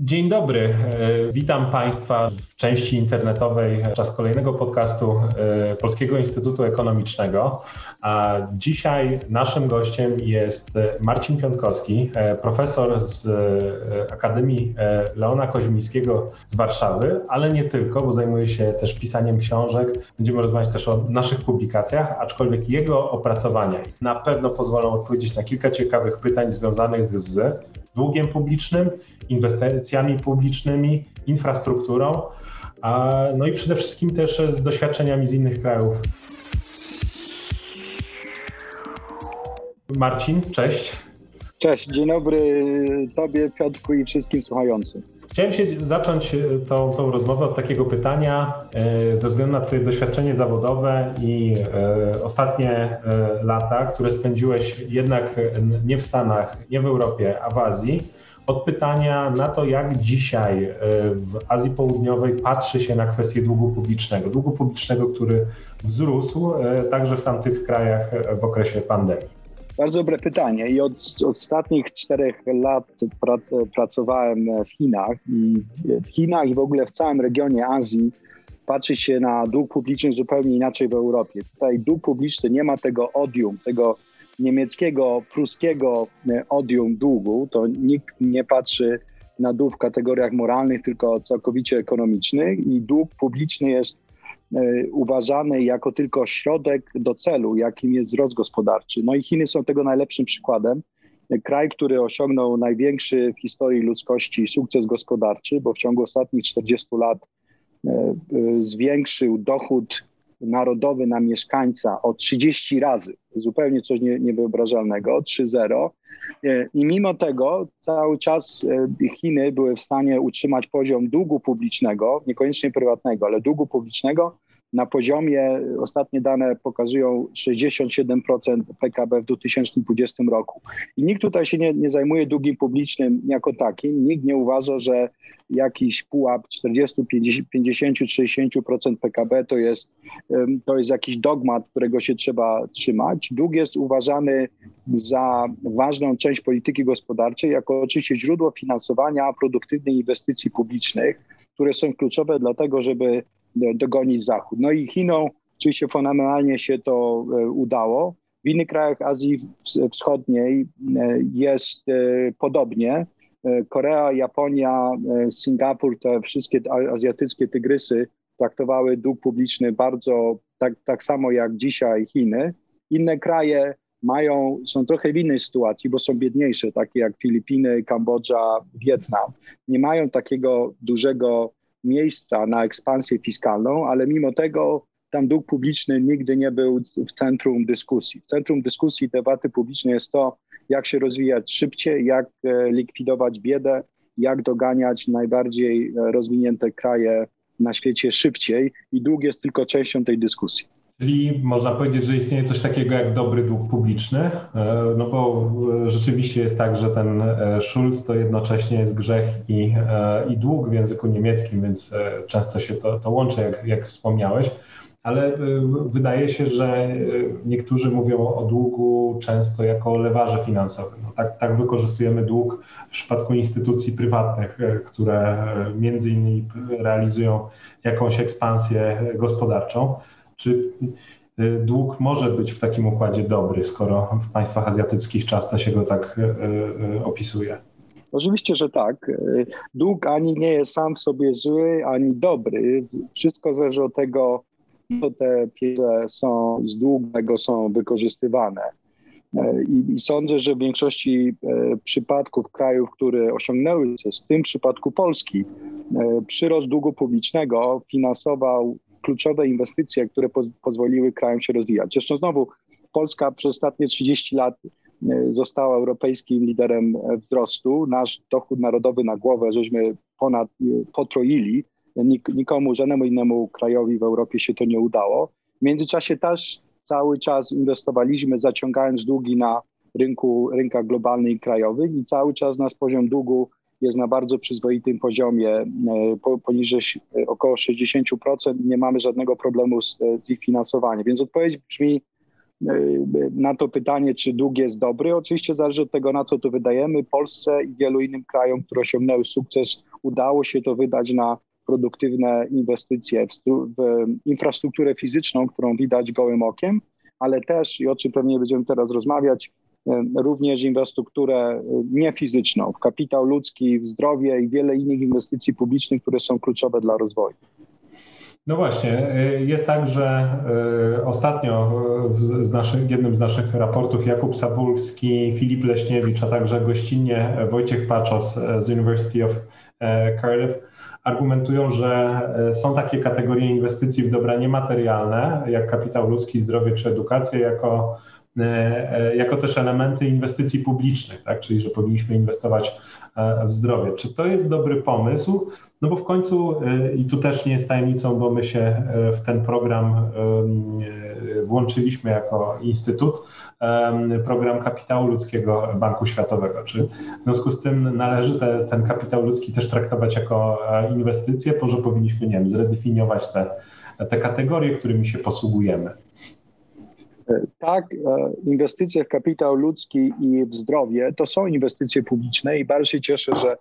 Dzień dobry. E, witam Państwa w części internetowej czas kolejnego podcastu e, Polskiego Instytutu Ekonomicznego. A dzisiaj naszym gościem jest Marcin Piątkowski, e, profesor z Akademii Leona Koźmińskiego z Warszawy, ale nie tylko, bo zajmuje się też pisaniem książek. Będziemy rozmawiać też o naszych publikacjach, aczkolwiek jego opracowania na pewno pozwolą odpowiedzieć na kilka ciekawych pytań związanych z długiem publicznym, inwestycjami publicznymi, infrastrukturą, no i przede wszystkim też z doświadczeniami z innych krajów. Marcin, cześć. Cześć, dzień dobry Tobie, Piotrku i wszystkim słuchającym. Chciałem się zacząć e, tą, tą rozmowę od takiego pytania, e, ze względu na Twoje doświadczenie zawodowe i e, ostatnie lata, które spędziłeś jednak nie w Stanach, nie w Europie, a w Azji. Od pytania na to, jak dzisiaj w Azji Południowej patrzy się na kwestię długu publicznego. Długu publicznego, który wzrósł także w tamtych krajach w okresie pandemii. Bardzo dobre pytanie. I od, od ostatnich czterech lat prac, pracowałem w Chinach i w Chinach i w ogóle w całym regionie Azji patrzy się na dług publiczny zupełnie inaczej w Europie. Tutaj dług publiczny nie ma tego odium, tego niemieckiego, pruskiego odium długu. To nikt nie patrzy na dług w kategoriach moralnych, tylko całkowicie ekonomicznych i dług publiczny jest E, uważany jako tylko środek do celu, jakim jest wzrost gospodarczy. No i Chiny są tego najlepszym przykładem. Kraj, który osiągnął największy w historii ludzkości sukces gospodarczy, bo w ciągu ostatnich 40 lat e, e, zwiększył dochód narodowy na mieszkańca o 30 razy, zupełnie coś nie, niewyobrażalnego, 3-0. I mimo tego cały czas Chiny były w stanie utrzymać poziom długu publicznego, niekoniecznie prywatnego, ale długu publicznego na poziomie, ostatnie dane pokazują 67% PKB w 2020 roku. I nikt tutaj się nie, nie zajmuje długiem publicznym jako takim. Nikt nie uważa, że jakiś pułap 40, 50, 50 60% PKB to jest, to jest jakiś dogmat, którego się trzeba trzymać. Dług jest uważany za ważną część polityki gospodarczej, jako oczywiście źródło finansowania produktywnych inwestycji publicznych, które są kluczowe dlatego, żeby dogonić Zachód. No i Chinom oczywiście fenomenalnie się to e, udało. W innych krajach Azji Wschodniej e, jest e, podobnie. Korea, Japonia, Singapur, te wszystkie azjatyckie tygrysy traktowały dług publiczny bardzo tak, tak samo jak dzisiaj Chiny. Inne kraje mają, są trochę w innej sytuacji, bo są biedniejsze, takie jak Filipiny, Kambodża, Wietnam. Nie mają takiego dużego miejsca na ekspansję fiskalną, ale mimo tego tam dług publiczny nigdy nie był w centrum dyskusji. W centrum dyskusji debaty publicznej jest to, jak się rozwijać szybciej, jak e, likwidować biedę, jak doganiać najbardziej e, rozwinięte kraje na świecie szybciej i dług jest tylko częścią tej dyskusji. Czyli można powiedzieć, że istnieje coś takiego jak dobry dług publiczny, e, no bo e, rzeczywiście jest tak, że ten e, Schuld to jednocześnie jest grzech i, i dług w języku niemieckim, więc często się to, to łączy, jak, jak wspomniałeś. Ale wydaje się, że niektórzy mówią o długu często jako o lewarze finansowym. No tak, tak wykorzystujemy dług w przypadku instytucji prywatnych, które między innymi realizują jakąś ekspansję gospodarczą. Czy y, dług może być w takim układzie dobry, skoro w państwach azjatyckich często się go tak y, y, opisuje? Oczywiście, że tak. Dług ani nie jest sam w sobie zły, ani dobry. Wszystko zależy od tego, co te pieniądze są z długego są wykorzystywane. I, I, sądzę, że w większości przypadków krajów, które osiągnęły, w tym przypadku Polski, przyrost długu publicznego finansował kluczowe inwestycje, które poz pozwoliły krajom się rozwijać. Zresztą znowu Polska przez ostatnie 30 lat e, została europejskim liderem wzrostu. Nasz dochód narodowy na głowę żeśmy ponad e, potroili. Nik nikomu, żadnemu innemu krajowi w Europie się to nie udało. W międzyczasie też cały czas inwestowaliśmy, zaciągając długi na rynku, rynkach globalnych i krajowych i cały czas nasz poziom długu jest na bardzo przyzwoitym poziomie, e, poniżej e, około 60%. Nie mamy żadnego problemu z, e, z ich finansowaniem. Więc odpowiedź brzmi na to pytanie, czy dług jest dobry. Oczywiście zależy od tego, na co to wydajemy. Polsce i wielu innym krajom, które osiągnęły sukces, udało się to wydać na produktywne inwestycje w, w infrastrukturę fizyczną, którą widać gołym okiem, ale też, i o czym pewnie będziemy teraz rozmawiać, również infrastrukturę niefizyczną, w kapitał ludzki, w zdrowie i wiele innych inwestycji publicznych, które są kluczowe dla rozwoju. No właśnie, y, jest tak, że y, ostatnio z naszych, jednym z naszych raportów Jakub Sapulski, Filip Leśniewicz, a także gościnnie Wojciech Paczos z University of Cardiff argumentują, że są takie kategorie inwestycji w dobra niematerialne, jak kapitał ludzki, zdrowie czy edukacja, jako, jako też elementy inwestycji publicznych, tak? czyli że powinniśmy inwestować w zdrowie. Czy to jest dobry pomysł? No bo w końcu, i tu też nie jest tajemnicą, bo my się w ten program włączyliśmy jako instytut, program kapitału ludzkiego Banku Światowego. Czy w związku z tym należy te, ten kapitał ludzki też traktować jako e, inwestycję, może powinniśmy, nie wiem, zredefiniować te, te kategorie, którymi się posługujemy? Tak, e, inwestycje w kapitał ludzki i w zdrowie to są inwestycje publiczne i bardzo się cieszę, że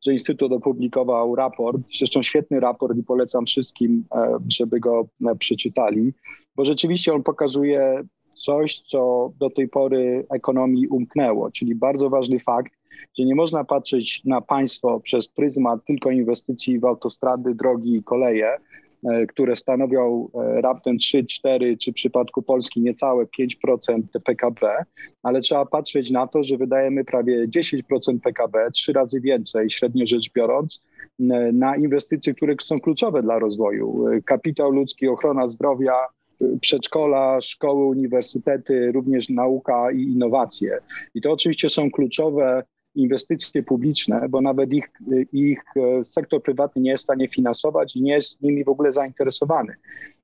że Instytut opublikował raport, zresztą świetny raport i polecam wszystkim, e, żeby go e, przeczytali, bo rzeczywiście on pokazuje coś, co do tej pory ekonomii umknęło, czyli bardzo ważny fakt, że nie można patrzeć na państwo przez pryzmat tylko inwestycji w autostrady, drogi i koleje, które stanowią e, raptem 3, 4 czy w przypadku Polski niecałe 5% PKB, ale trzeba patrzeć na to, że wydajemy prawie 10% PKB, trzy razy więcej średnio rzecz biorąc, na inwestycje, które są kluczowe dla rozwoju. E, kapitał ludzki, ochrona zdrowia, przedszkola, szkoły, uniwersytety, również nauka i innowacje. I to oczywiście są kluczowe inwestycje publiczne, bo nawet ich, ich e, sektor prywatny nie jest w stanie finansować i nie jest nimi w ogóle zainteresowany.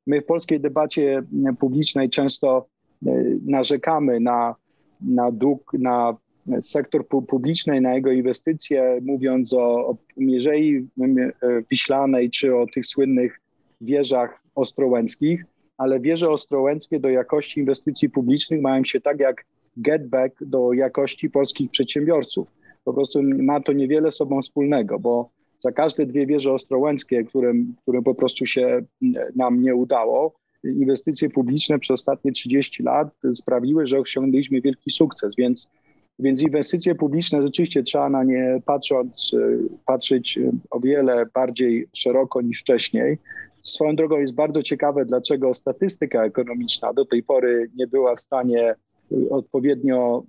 My w polskiej debacie publicznej często e, narzekamy na, na dług, na sektor publiczny, na jego inwestycje, mówiąc o, o Mierzei e, Wiślanej czy o tych słynnych wieżach ostrołęckich, ale wieże ostrołęckie do jakości inwestycji publicznych mają się tak jak getback do jakości polskich przedsiębiorców po prostu ma to niewiele z sobą wspólnego, bo za każde dwie wieże ostrołęckie, które, które po prostu się nam nie udało, inwestycje publiczne przez ostatnie 30 lat sprawiły, że osiągnęliśmy wielki sukces, więc, więc inwestycje publiczne rzeczywiście trzeba na nie patrząc, patrzeć o wiele bardziej szeroko niż wcześniej. Swoją drogą jest bardzo ciekawe, dlaczego statystyka ekonomiczna do tej pory nie była w stanie odpowiednio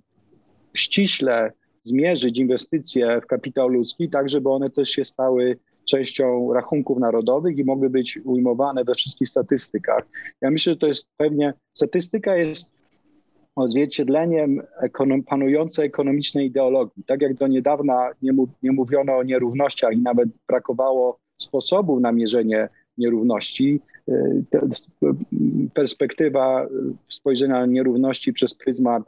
ściśle zmierzyć inwestycje w kapitał ludzki, tak żeby one też się stały częścią rachunków narodowych i mogły być ujmowane we wszystkich statystykach. Ja myślę, że to jest pewnie, statystyka jest odzwierciedleniem ekonom, panującej ekonomicznej ideologii. Tak jak do niedawna nie, nie mówiono o nierównościach i nawet brakowało sposobów na mierzenie nierówności, perspektywa spojrzenia na nierówności przez pryzmat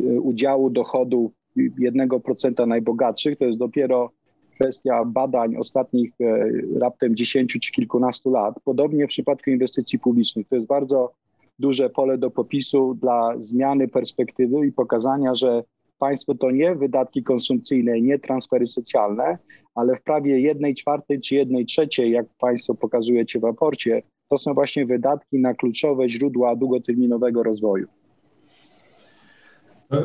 y, udziału dochodów 1% najbogatszych, to jest dopiero kwestia badań ostatnich e, raptem 10 czy kilkunastu lat. Podobnie w przypadku inwestycji publicznych. To jest bardzo duże pole do popisu dla zmiany perspektywy i pokazania, że państwo to nie wydatki konsumpcyjne, nie transfery socjalne, ale w prawie jednej czwartej czy jednej trzeciej, jak państwo pokazujecie w raporcie, to są właśnie wydatki na kluczowe źródła długoterminowego rozwoju. No,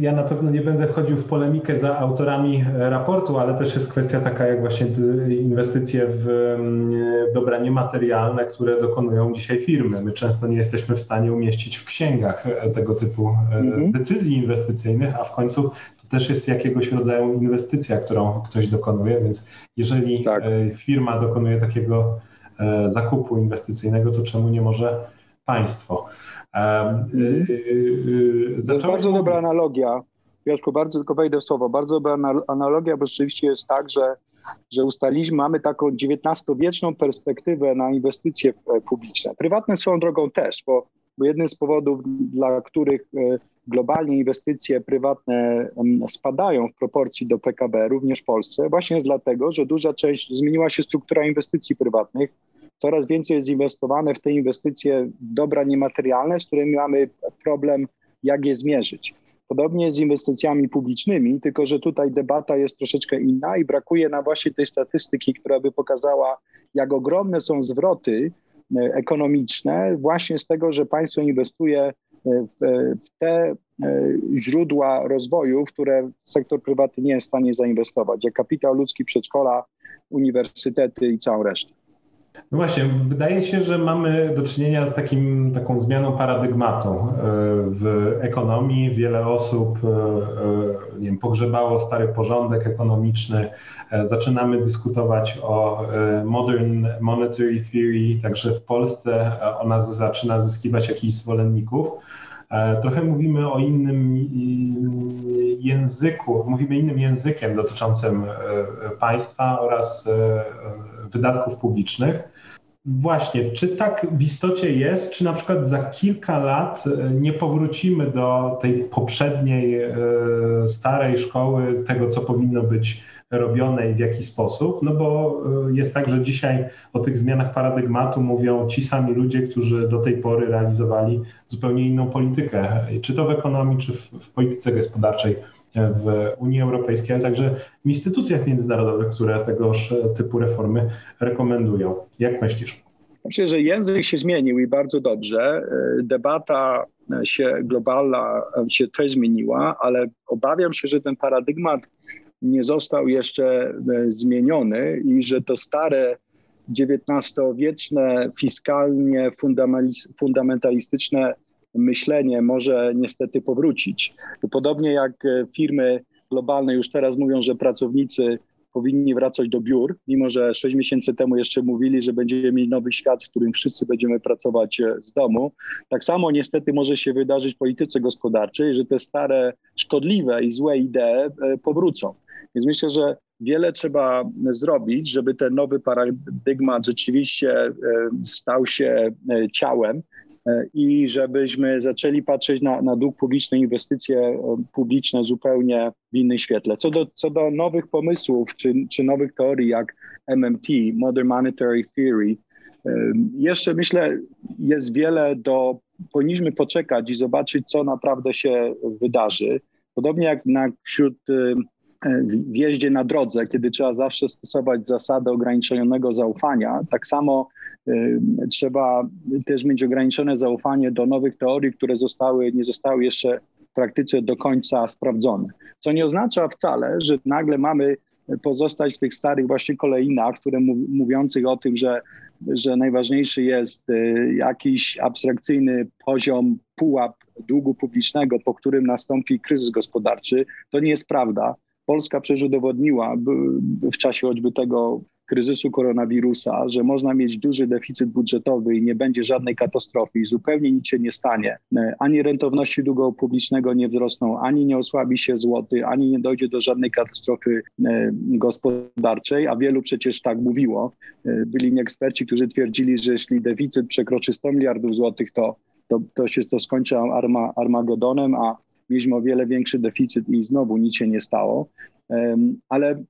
ja, na pewno nie będę wchodził w polemikę za autorami raportu, ale też jest kwestia taka jak właśnie inwestycje w mm, dobra niematerialne, które dokonują dzisiaj firmy. My często nie jesteśmy w stanie umieścić w księgach e, tego typu mm-hmm. decyzji inwestycyjnych, a w końcu to też jest jakiegoś rodzaju inwestycja, którą ktoś dokonuje, więc jeżeli tak. E, firma dokonuje takiego zakupu inwestycyjnego, to czemu nie może państwo? Y, y, y, jest bardzo dobra analogia. Joszku, bardzo tylko wejdę w słowo. Bardzo dobra analogia, bo rzeczywiście jest tak, że, że ustaliliśmy, mamy taką XIX-wieczną perspektywę na inwestycje e, publiczne. Prywatne swoją drogą też, bo, bo jednym z powodów, dla których e, globalnie inwestycje prywatne spadają w proporcji do PKB, również w Polsce, właśnie jest dlatego, że duża część, zmieniła się struktura inwestycji prywatnych coraz więcej jest inwestowane w te inwestycje w dobra niematerialne, z którymi mamy problem, jak je zmierzyć. Podobnie z inwestycjami publicznymi, tylko że tutaj debata jest troszeczkę inna i brakuje nam właśnie tej statystyki, która by pokazała, jak ogromne są zwroty e, ekonomiczne właśnie z tego, że państwo inwestuje e, w te źródła rozwoju, w które sektor prywatny nie jest w stanie zainwestować, jak kapitał ludzki, przedszkola, uniwersytety i całą resztę. No właśnie, wydaje się, że mamy do czynienia z takim, taką zmianą paradygmatu e, w ekonomii. Wiele osób e, e, nie wiem, pogrzebało stary porządek ekonomiczny. Zaczynamy dyskutować o modern monetary theory, także w Polsce ona zaczyna zyskiwać jakichś zwolenników. Trochę mówimy o innym języku, mówimy innym językiem dotyczącym państwa oraz wydatków publicznych. Właśnie, czy tak w istocie jest, czy na przykład za kilka lat e, nie powrócimy do tej poprzedniej, e, starej szkoły, tego co powinno być robione i w jaki sposób? No bo e, jest tak, że dzisiaj o tych zmianach paradygmatu mówią ci sami ludzie, którzy do tej pory realizowali zupełnie inną politykę, czy to w ekonomii, czy w, w polityce gospodarczej w Unii Europejskiej, ale także w instytucjach międzynarodowych, które tegoż typu reformy rekomendują. Jak myślisz? Myślę, że język się zmienił i bardzo dobrze. Debata się globalna się też zmieniła, ale obawiam się, że ten paradygmat nie został jeszcze zmieniony i że to stare XIX-wieczne, fiskalnie fundamentalistyczne myślenie może niestety powrócić. Podobnie jak e, firmy globalne już teraz mówią, że pracownicy powinni wracać do biur, mimo że sześć miesięcy temu jeszcze mówili, że będziemy mieć nowy świat, w którym wszyscy będziemy pracować e, z domu. Tak samo niestety może się wydarzyć w polityce gospodarczej, że te stare, szkodliwe i złe idee e, powrócą. Więc myślę, że wiele trzeba zrobić, żeby ten nowy paradygmat rzeczywiście stał się ciałem E, i żebyśmy zaczęli patrzeć na, na dług publiczny, inwestycje e, publiczne zupełnie w innym świetle. Co do, co do nowych pomysłów czy, czy nowych teorii jak MMT, Modern Monetary Theory, e, jeszcze myślę, jest wiele do. Powinniśmy poczekać i zobaczyć, co naprawdę się wydarzy. Podobnie jak na, wśród w jeździe na drodze, kiedy trzeba zawsze stosować zasadę ograniczonego zaufania, tak samo y, trzeba też mieć ograniczone zaufanie do nowych teorii, które zostały, nie zostały jeszcze w praktyce do końca sprawdzone. Co nie oznacza wcale, że nagle mamy pozostać w tych starych właśnie kolejnach, które mówiących o tym, że, że najważniejszy jest y, jakiś abstrakcyjny poziom, pułap długu publicznego, po którym nastąpi kryzys gospodarczy. To nie jest prawda. Polska przecież udowodniła w czasie choćby tego kryzysu koronawirusa, że można mieć duży deficyt budżetowy i nie będzie żadnej katastrofy i zupełnie nic się nie stanie. Ani rentowności długu publicznego nie wzrosną, ani nie osłabi się złoty, ani nie dojdzie do żadnej katastrofy e, gospodarczej, a wielu przecież tak mówiło. E, byli eksperci, którzy twierdzili, że jeśli deficyt przekroczy 100 miliardów złotych, to, to, to się to skończy arma, Armagedonem, a mieliśmy o wiele większy deficyt i znowu nic się nie stało. Ale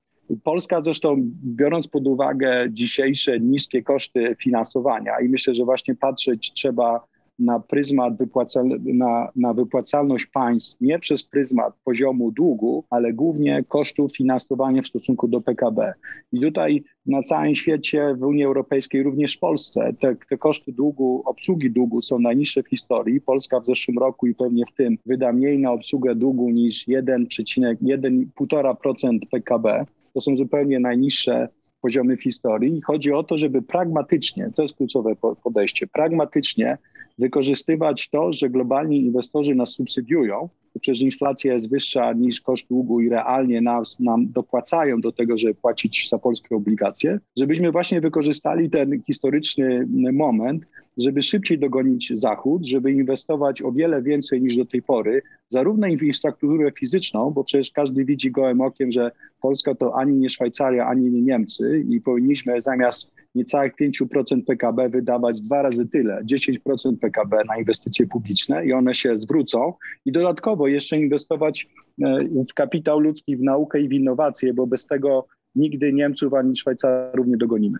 Polska zresztą, biorąc pod uwagę dzisiejsze niskie koszty finansowania, i myślę, że właśnie patrzeć trzeba na pryzmat na, na wypłacalność państw nie przez pryzmat poziomu długu, ale głównie kosztów finansowania w stosunku do PKB. I tutaj na całym świecie, w Unii Europejskiej, również w Polsce, te, te koszty długu, obsługi długu są najniższe w historii. Polska w zeszłym roku i pewnie w tym wyda mniej na obsługę długu niż 1,1-1,5% PKB. To są zupełnie najniższe poziomy w historii. I chodzi o to, żeby pragmatycznie, to jest kluczowe podejście, pragmatycznie wykorzystywać to, że globalni inwestorzy nas subsydiują, przecież inflacja jest wyższa niż koszt długu i realnie nas, nam dopłacają do tego, żeby płacić za polskie obligacje, żebyśmy właśnie wykorzystali ten historyczny moment, żeby szybciej dogonić Zachód, żeby inwestować o wiele więcej niż do tej pory, zarówno w infrastrukturę fizyczną, bo przecież każdy widzi gołym okiem, że Polska to ani nie Szwajcaria, ani nie Niemcy i powinniśmy zamiast niecałych 5% PKB wydawać dwa razy tyle, 10% PKB na inwestycje publiczne i one się zwrócą i dodatkowo jeszcze inwestować e, w kapitał ludzki, w naukę i w innowacje, bo bez tego nigdy Niemców ani Szwajcarów nie dogonimy.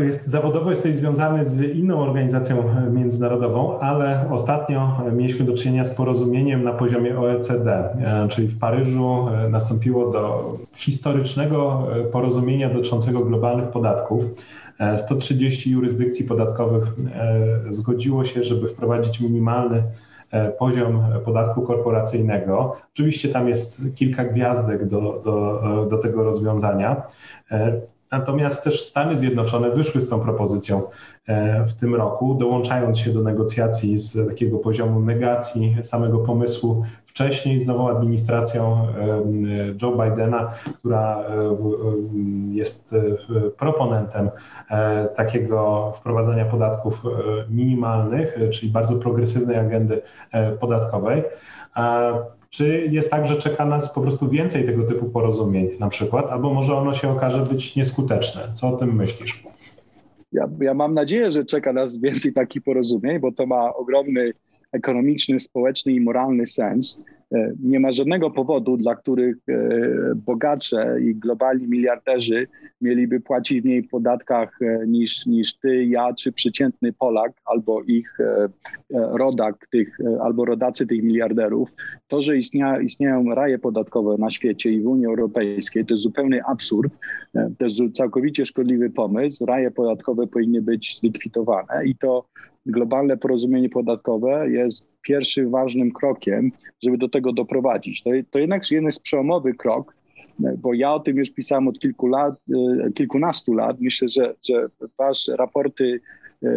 Jest, zawodowo jesteś związany z inną organizacją międzynarodową, ale ostatnio mieliśmy do czynienia z porozumieniem na poziomie OECD, czyli w Paryżu nastąpiło do historycznego porozumienia dotyczącego globalnych podatków. 130 jurysdykcji podatkowych zgodziło się, żeby wprowadzić minimalny E, poziom podatku korporacyjnego. Oczywiście tam jest kilka gwiazdek do, do, do tego rozwiązania. E, natomiast też Stany Zjednoczone wyszły z tą propozycją e, w tym roku, dołączając się do negocjacji z takiego poziomu negacji samego pomysłu wcześniej z nową administracją Joe Bidena, która jest e, proponentem e, takiego wprowadzania podatków e, minimalnych, czyli bardzo progresywnej agendy podatkowej. Czy jest tak, że czeka nas po prostu więcej tego typu porozumień na przykład, albo może ono się okaże być nieskuteczne? Co o tym myślisz? Ja, ja mam nadzieję, że czeka nas więcej takich porozumień, bo to ma ogromny ekonomiczny, społeczny i moralny sens. E, nie ma żadnego powodu, dla których e, bogacze i globalni miliarderzy mieliby płacić mniej w podatkach e, niż, niż ty, ja czy przeciętny Polak albo ich rodak tych, albo rodacy tych miliarderów. To, że istnia, istnieją raje podatkowe na świecie i w Unii Europejskiej, to jest zupełny absurd. To jest całkowicie szkodliwy pomysł. Raje podatkowe powinny być zlikwidowane i to globalne porozumienie podatkowe jest pierwszym ważnym krokiem, żeby do tego doprowadzić. To, to jednak jest przełomowy krok, bo ja o tym już pisałem od kilku lat, e, kilkunastu lat. Myślę, że, że wasze raporty e,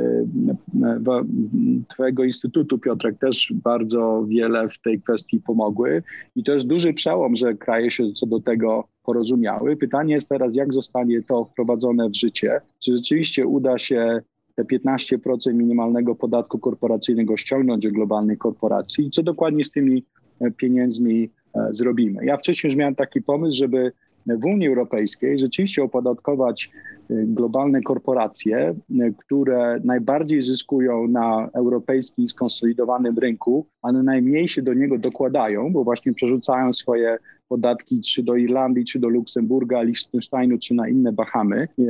Twojego Instytutu, Piotrek, też bardzo wiele w tej kwestii pomogły. I to jest duży przełom, że kraje się co do tego porozumiały. Pytanie jest teraz, jak zostanie to wprowadzone w życie? Czy rzeczywiście uda się te 15% minimalnego podatku korporacyjnego ściągnąć do globalnej korporacji i co dokładnie z tymi e, pieniędzmi e, zrobimy. Ja wcześniej już miałem taki pomysł, żeby w Unii Europejskiej rzeczywiście opodatkować e, globalne korporacje, które najbardziej zyskują na europejskim skonsolidowanym rynku, a najmniej się do niego dokładają, bo właśnie przerzucają swoje podatki czy do Irlandii, czy do Luksemburga, Liechtensteinu, czy na inne Bahamy. I,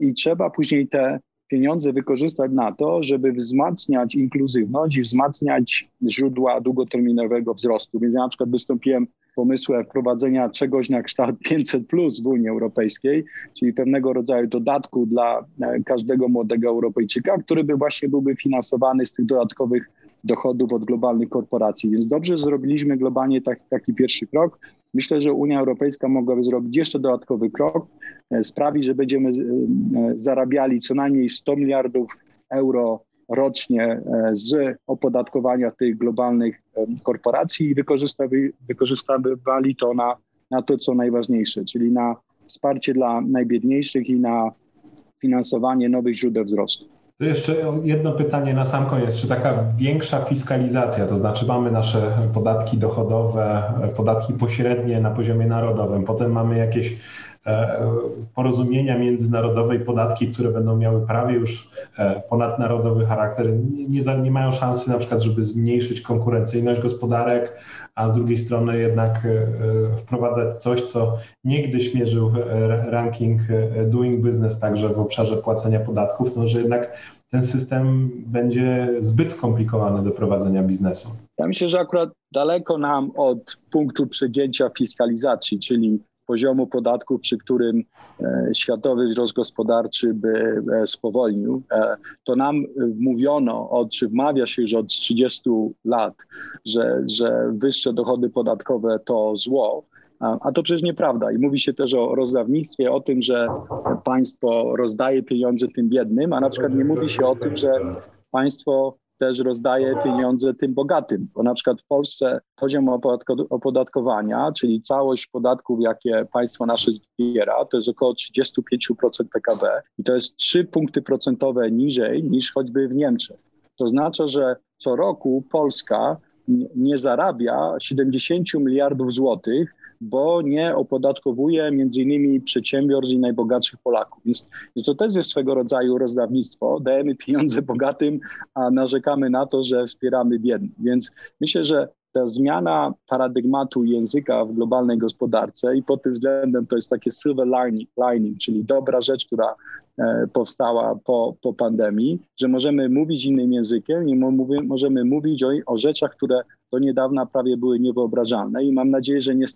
i trzeba później te pieniądze wykorzystać na to, żeby wzmacniać inkluzywność i wzmacniać źródła długoterminowego wzrostu. Więc ja na przykład wystąpiłem pomysłem wprowadzenia czegoś na kształt 500 plus w Unii Europejskiej, czyli pewnego rodzaju dodatku dla e, każdego młodego Europejczyka, który by właśnie byłby finansowany z tych dodatkowych dochodów od globalnych korporacji. Więc dobrze zrobiliśmy globalnie taki, taki pierwszy krok. Myślę, że Unia Europejska mogłaby zrobić jeszcze dodatkowy krok, e, sprawi, że będziemy e, zarabiali co najmniej 100 miliardów euro rocznie z opodatkowania tych globalnych korporacji i wykorzystywali to na, na to, co najważniejsze, czyli na wsparcie dla najbiedniejszych i na finansowanie nowych źródeł wzrostu. To jeszcze jedno pytanie na sam koniec. Czy taka większa fiskalizacja, to znaczy mamy nasze podatki dochodowe, podatki pośrednie na poziomie narodowym, potem mamy jakieś e, porozumienia międzynarodowe i podatki, które będą miały prawie już e, ponadnarodowy charakter, nie, nie mają szansy na przykład, żeby zmniejszyć konkurencyjność gospodarek, a z drugiej strony jednak e, wprowadzać coś, co niegdyś mierzył ranking Doing Business także w obszarze płacenia podatków, no że jednak ten system będzie zbyt skomplikowany do prowadzenia biznesu. Ja myślę, że akurat daleko nam od punktu przegięcia fiskalizacji, czyli poziomu podatków, przy którym e, światowy wzrost gospodarczy by e, spowolnił. E, to nam mówiono, od, czy wmawia się już od 30 lat, że, że wyższe dochody podatkowe to zło. A to przecież nieprawda. I mówi się też o rozdawnictwie, o tym, że państwo rozdaje pieniądze tym biednym, a na przykład nie mówi się o tym, że państwo też rozdaje pieniądze tym bogatym, bo na przykład w Polsce poziom opodatkowania, czyli całość podatków, jakie państwo nasze zbiera, to jest około 35% PKB i to jest 3 punkty procentowe niżej niż choćby w Niemczech. To oznacza, że co roku Polska nie zarabia 70 miliardów złotych bo nie opodatkowuje między innymi przedsiębiorstw i najbogatszych Polaków. Więc, więc to też jest swego rodzaju rozdawnictwo. Dajemy pieniądze bogatym, a narzekamy na to, że wspieramy biednych. Więc myślę, że ta zmiana paradygmatu języka w globalnej gospodarce i pod tym względem to jest takie silver lining, lining czyli dobra rzecz, która e, powstała po, po pandemii, że możemy mówić innym językiem i możemy mówić o, o rzeczach, które do niedawna prawie były niewyobrażalne i mam nadzieję, że nie,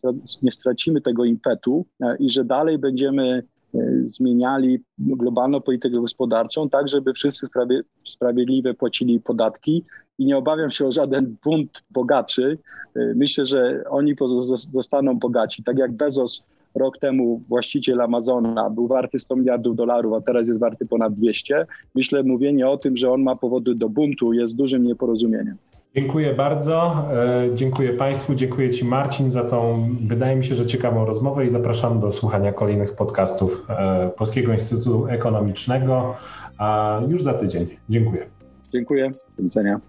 nie stracimy tego impetu e, i że dalej będziemy zmieniali globalną politykę gospodarczą, tak żeby wszyscy sprawie, sprawiedliwie płacili podatki i nie obawiam się o żaden bunt bogaczy. E, myślę, że oni zostaną bogaci. Tak jak Bezos rok temu właściciel Amazona był warty 100 miliardów dolarów, a teraz jest warty ponad 200. Myślę, mówienie o tym, że on ma powody do buntu jest dużym nieporozumieniem. Dziękuję bardzo. E, dziękuję Państwu, dziękuję Ci Marcin za tą, wydaje mi się, że ciekawą rozmowę i zapraszam do słuchania kolejnych podcastów e, Polskiego Instytutu Ekonomicznego już za tydzień. Dziękuję. Dziękuję. Do widzenia.